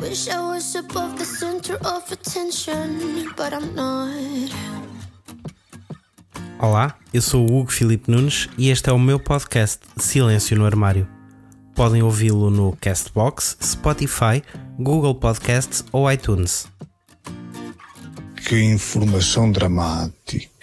wish I was above the center of attention, but I'm not. Olá, eu sou o Hugo Filipe Nunes e este é o meu podcast Silêncio no Armário. Podem ouvi-lo no Castbox, Spotify, Google Podcasts ou iTunes. Que informação dramática.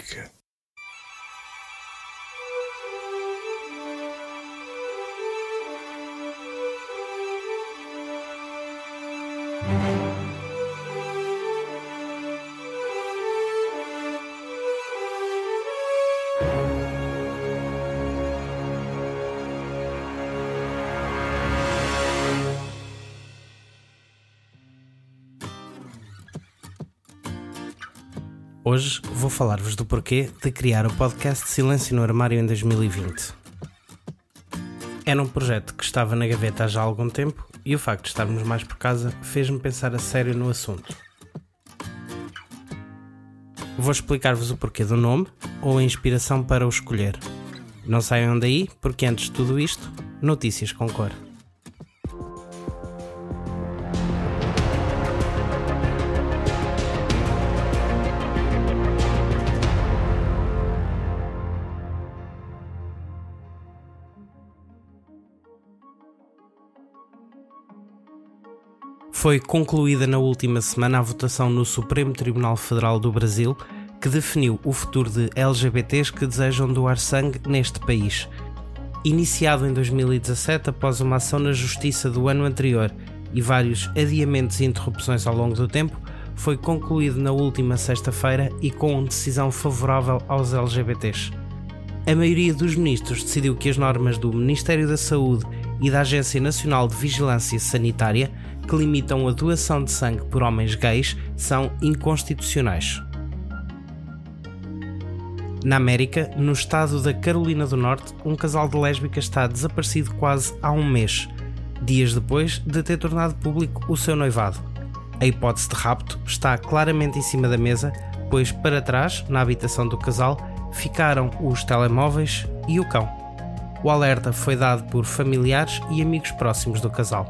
Hoje vou falar-vos do porquê de criar o podcast Silêncio no Armário em 2020. Era um projeto que estava na gaveta há já algum tempo e o facto de estarmos mais por casa fez-me pensar a sério no assunto. Vou explicar-vos o porquê do nome ou a inspiração para o escolher. Não saiam daí, porque antes de tudo isto, notícias com cor. Foi concluída na última semana a votação no Supremo Tribunal Federal do Brasil que definiu o futuro de LGBTs que desejam doar sangue neste país. Iniciado em 2017 após uma ação na Justiça do ano anterior e vários adiamentos e interrupções ao longo do tempo, foi concluído na última sexta-feira e com decisão favorável aos LGBTs. A maioria dos ministros decidiu que as normas do Ministério da Saúde e da Agência Nacional de Vigilância Sanitária que limitam a doação de sangue por homens gays são inconstitucionais. Na América, no estado da Carolina do Norte, um casal de lésbicas está desaparecido quase há um mês, dias depois de ter tornado público o seu noivado. A hipótese de rapto está claramente em cima da mesa, pois para trás, na habitação do casal, ficaram os telemóveis e o cão. O alerta foi dado por familiares e amigos próximos do casal.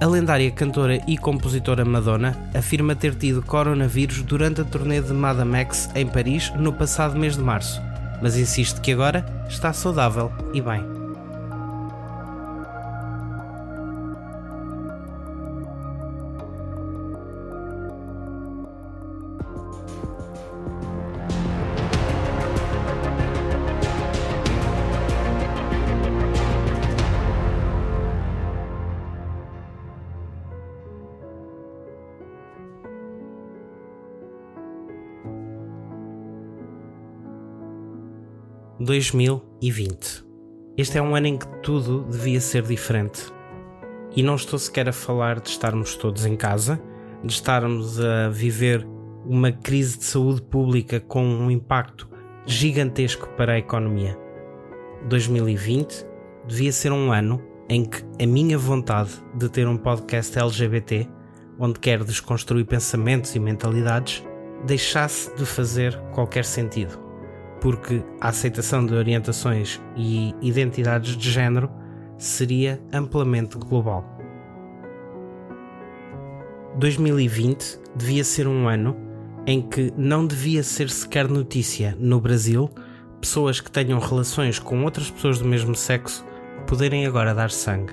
A lendária cantora e compositora Madonna afirma ter tido coronavírus durante a turnê de Madame X em Paris no passado mês de março, mas insiste que agora está saudável e bem. 2020. Este é um ano em que tudo devia ser diferente. E não estou sequer a falar de estarmos todos em casa, de estarmos a viver uma crise de saúde pública com um impacto gigantesco para a economia. 2020 devia ser um ano em que a minha vontade de ter um podcast LGBT, onde quero desconstruir pensamentos e mentalidades, deixasse de fazer qualquer sentido porque a aceitação de orientações e identidades de género seria amplamente global. 2020 devia ser um ano em que não devia ser sequer notícia no Brasil pessoas que tenham relações com outras pessoas do mesmo sexo poderem agora dar sangue.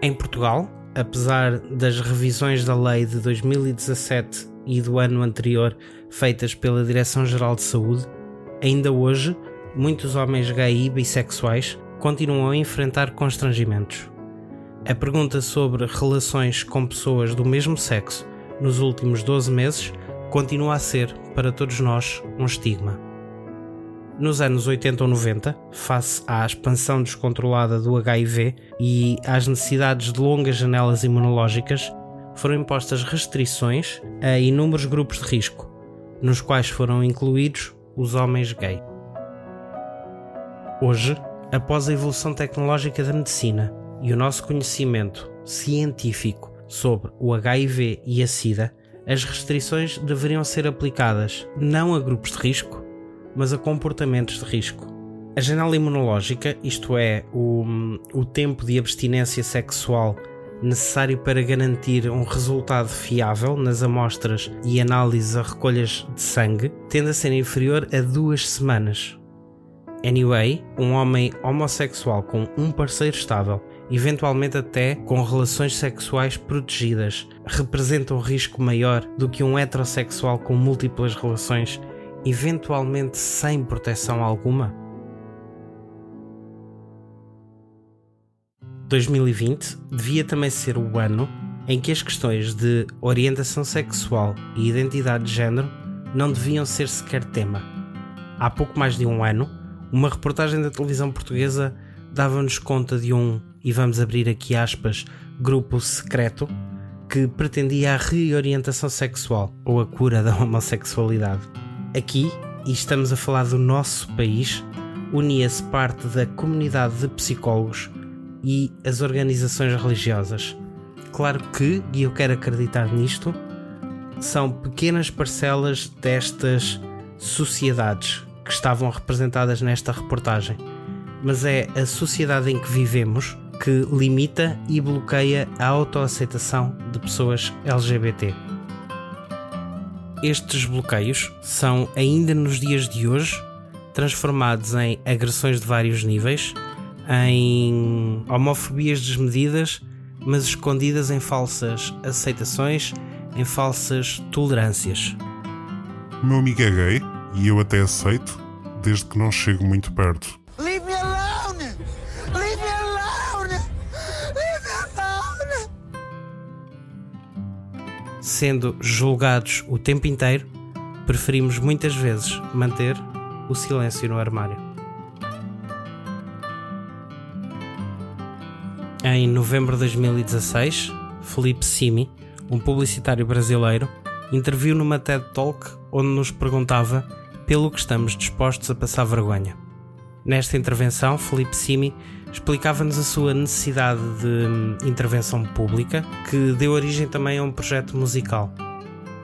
Em Portugal, apesar das revisões da lei de 2017 e do ano anterior feitas pela Direção-Geral de Saúde, Ainda hoje, muitos homens gay e bissexuais continuam a enfrentar constrangimentos. A pergunta sobre relações com pessoas do mesmo sexo nos últimos 12 meses continua a ser, para todos nós, um estigma. Nos anos 80 ou 90, face à expansão descontrolada do HIV e às necessidades de longas janelas imunológicas, foram impostas restrições a inúmeros grupos de risco, nos quais foram incluídos os homens gay. Hoje, após a evolução tecnológica da medicina e o nosso conhecimento científico sobre o HIV e a SIDA, as restrições deveriam ser aplicadas não a grupos de risco, mas a comportamentos de risco. A janela imunológica, isto é, o, o tempo de abstinência sexual necessário para garantir um resultado fiável nas amostras e análises a recolhas de sangue tende a ser inferior a duas semanas. Anyway, um homem homossexual com um parceiro estável, eventualmente até com relações sexuais protegidas, representa um risco maior do que um heterossexual com múltiplas relações, eventualmente sem proteção alguma? 2020 devia também ser o ano em que as questões de orientação sexual e identidade de género não deviam ser sequer tema. Há pouco mais de um ano, uma reportagem da televisão portuguesa dava-nos conta de um, e vamos abrir aqui aspas, grupo secreto que pretendia a reorientação sexual ou a cura da homossexualidade. Aqui, e estamos a falar do nosso país, unia-se parte da comunidade de psicólogos e as organizações religiosas. Claro que, e eu quero acreditar nisto, são pequenas parcelas destas sociedades que estavam representadas nesta reportagem, mas é a sociedade em que vivemos que limita e bloqueia a autoaceitação de pessoas LGBT. Estes bloqueios são, ainda nos dias de hoje, transformados em agressões de vários níveis em homofobias desmedidas, mas escondidas em falsas aceitações, em falsas tolerâncias. O meu amigo é gay e eu até aceito, desde que não chego muito perto. Leave me alone! Leave me alone! Leave me alone! Sendo julgados o tempo inteiro, preferimos muitas vezes manter o silêncio no armário. Em novembro de 2016, Felipe Simi, um publicitário brasileiro, interviu numa TED Talk onde nos perguntava pelo que estamos dispostos a passar vergonha. Nesta intervenção, Felipe Simi explicava-nos a sua necessidade de hum, intervenção pública, que deu origem também a um projeto musical.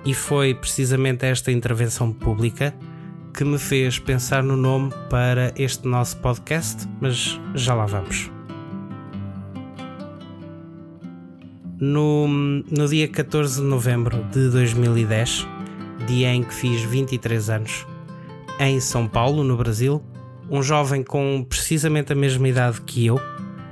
E foi precisamente esta intervenção pública que me fez pensar no nome para este nosso podcast, mas já lá vamos. No, no dia 14 de novembro de 2010, dia em que fiz 23 anos, em São Paulo, no Brasil, um jovem com precisamente a mesma idade que eu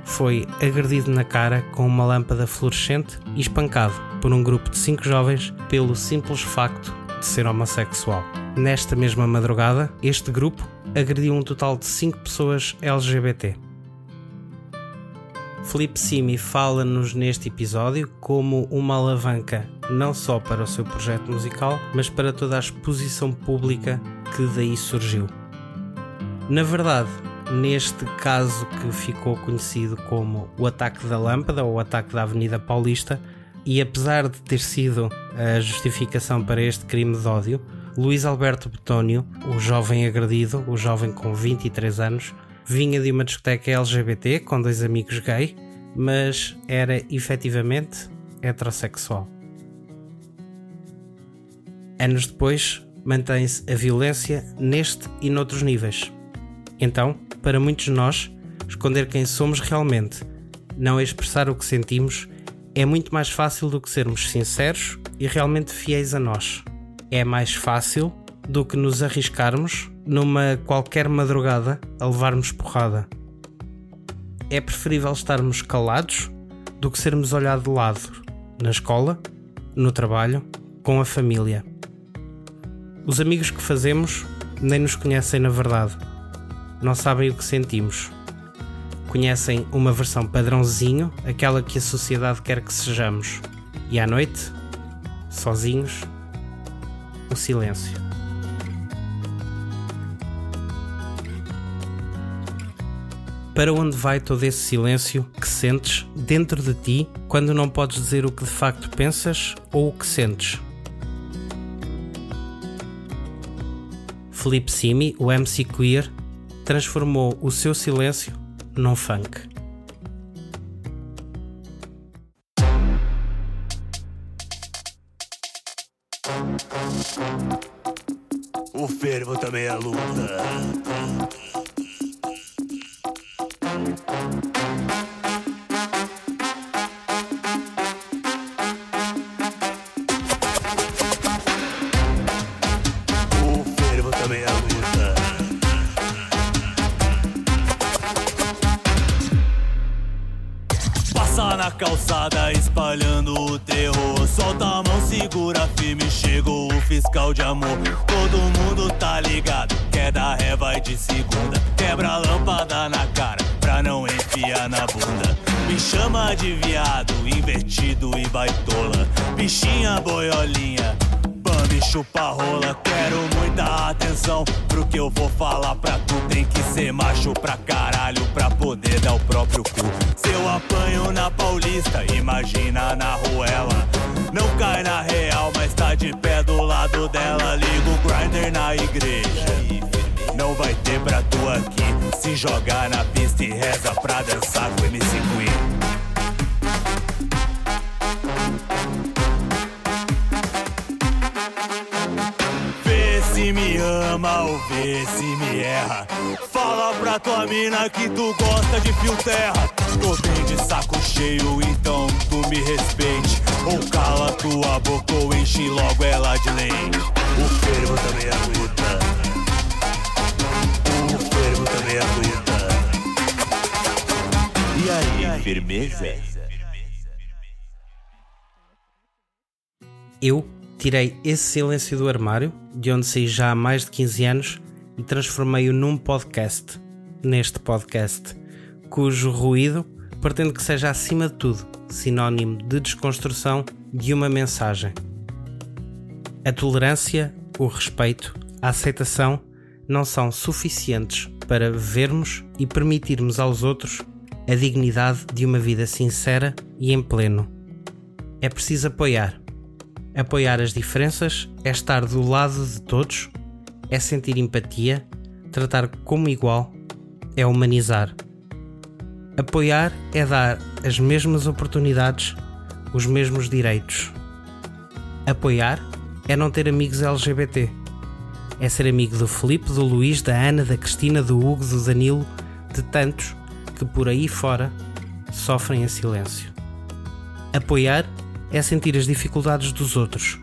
foi agredido na cara com uma lâmpada fluorescente e espancado por um grupo de cinco jovens pelo simples facto de ser homossexual. Nesta mesma madrugada, este grupo agrediu um total de cinco pessoas LGBT. Felipe Simi fala-nos neste episódio como uma alavanca não só para o seu projeto musical, mas para toda a exposição pública que daí surgiu. Na verdade, neste caso que ficou conhecido como o ataque da lâmpada ou o ataque da Avenida Paulista, e apesar de ter sido a justificação para este crime de ódio, Luís Alberto Betónio, o jovem agredido, o jovem com 23 anos, vinha de uma discoteca LGBT com dois amigos gay, mas era efetivamente heterossexual. Anos depois, mantém-se a violência neste e noutros níveis. Então, para muitos de nós, esconder quem somos realmente, não expressar o que sentimos, é muito mais fácil do que sermos sinceros e realmente fiéis a nós. É mais fácil do que nos arriscarmos numa qualquer madrugada a levarmos porrada. É preferível estarmos calados do que sermos olhados de lado, na escola, no trabalho, com a família. Os amigos que fazemos nem nos conhecem na verdade, não sabem o que sentimos. Conhecem uma versão padrãozinho, aquela que a sociedade quer que sejamos. E à noite, sozinhos, o silêncio. Para onde vai todo esse silêncio que sentes dentro de ti quando não podes dizer o que de facto pensas ou o que sentes? Felipe Simi, o MC Queer, transformou o seu silêncio num funk. O fervo também é luta. Na calçada espalhando o terror. Solta a mão, segura firme, chegou o fiscal de amor. Todo mundo tá ligado, quer dar ré, vai de segunda. Quebra a lâmpada na cara, pra não enfiar na bunda. Me chama de viado, invertido e baitola. Bichinha boiolinha, bambi chupa rola. Quero muita atenção pro que eu vou falar pra tu. Tem que ser macho pra caralho pra poder dar o próprio cu. Se eu apanho na Paulista, imagina na ruela. Não cai na real, mas tá de pé do lado dela. Liga o grinder na igreja. Não vai ter pra tu aqui. Se jogar na pista e reza pra dançar com MC Queen. Me ama ou vê se me erra. Fala pra tua mina que tu gosta de fio terra. Tô bem de saco cheio, então tu me respeite. Ou cala tua boca ou enche logo ela de leite. O fervo também aguenta. O fervo também aguenta. E aí, firmeza? Eu tirei esse silêncio do armário, de onde saí já há mais de 15 anos, e transformei-o num podcast. Neste podcast, cujo ruído pretendo que seja, acima de tudo, sinónimo de desconstrução de uma mensagem. A tolerância, o respeito, a aceitação não são suficientes para vermos e permitirmos aos outros a dignidade de uma vida sincera e em pleno. É preciso apoiar. Apoiar as diferenças é estar do lado de todos, é sentir empatia, tratar como igual, é humanizar. Apoiar é dar as mesmas oportunidades, os mesmos direitos. Apoiar é não ter amigos LGBT. É ser amigo do Felipe, do Luís, da Ana, da Cristina, do Hugo, do Danilo, de tantos que por aí fora sofrem em silêncio. Apoiar é sentir as dificuldades dos outros.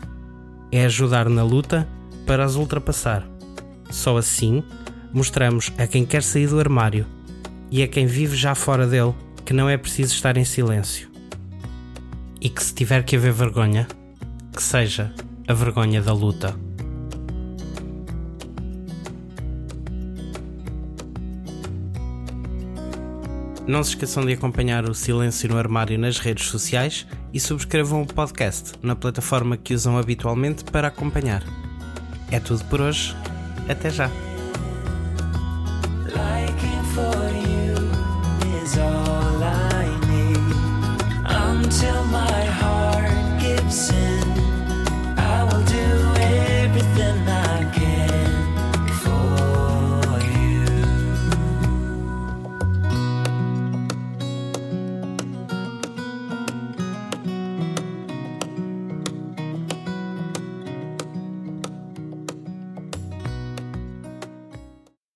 É ajudar na luta para as ultrapassar. Só assim mostramos a quem quer sair do armário e a quem vive já fora dele que não é preciso estar em silêncio. E que se tiver que haver vergonha, que seja a vergonha da luta. Não se esqueçam de acompanhar o Silêncio no Armário nas redes sociais e subscrevam o podcast na plataforma que usam habitualmente para acompanhar. É tudo por hoje. Até já!